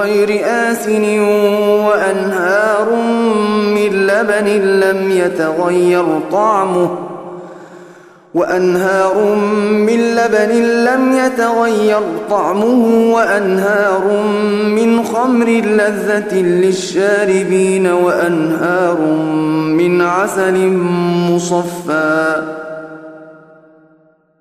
غير آسن وأنهار من لبن لم يتغير طعمه وأنهار من لبن لم يتغير طعمه وأنهار من خمر لذة للشاربين وأنهار من عسل مصفى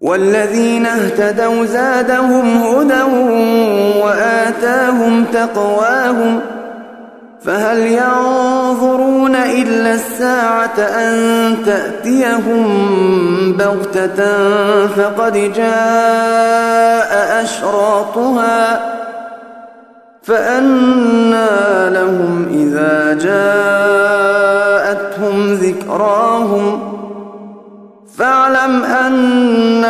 والذين اهتدوا زادهم هدى وآتاهم تقواهم فهل ينظرون إلا الساعة أن تأتيهم بغتة فقد جاء أشراطها فأنا لهم إذا جاءتهم ذكراهم فاعلم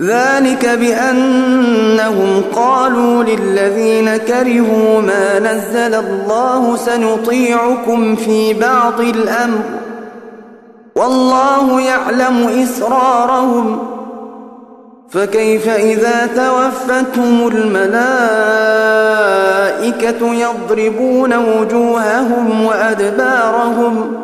ذلك بأنهم قالوا للذين كرهوا ما نزل الله سنطيعكم في بعض الأمر. والله يعلم إسرارهم. فكيف إذا توفتهم الملائكة يضربون وجوههم وأدبارهم؟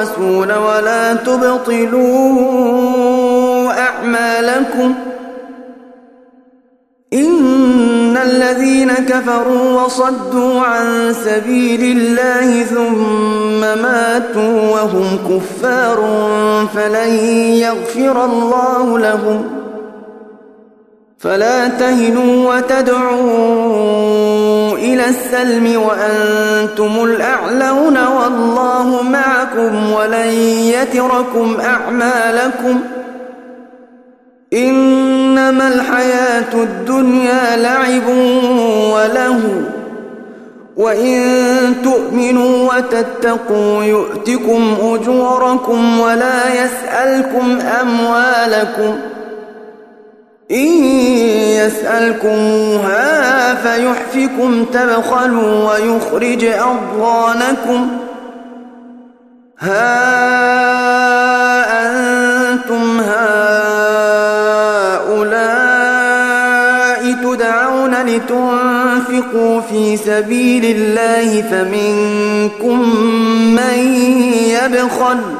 الرسول ولا تبطلوا أعمالكم إن الذين كفروا وصدوا عن سبيل الله ثم ماتوا وهم كفار فلن يغفر الله لهم فلا تهنوا وتدعوا السلم وأنتم الأعلون والله معكم ولن يتركم أعمالكم إنما الحياة الدنيا لعب وله وإن تؤمنوا وتتقوا يؤتكم أجوركم ولا يسألكم أموالكم ۖ إن يسألكموها فيحفكم تبخلوا ويخرج أضغانكم. ها أنتم هؤلاء تدعون لتنفقوا في سبيل الله فمنكم من يبخل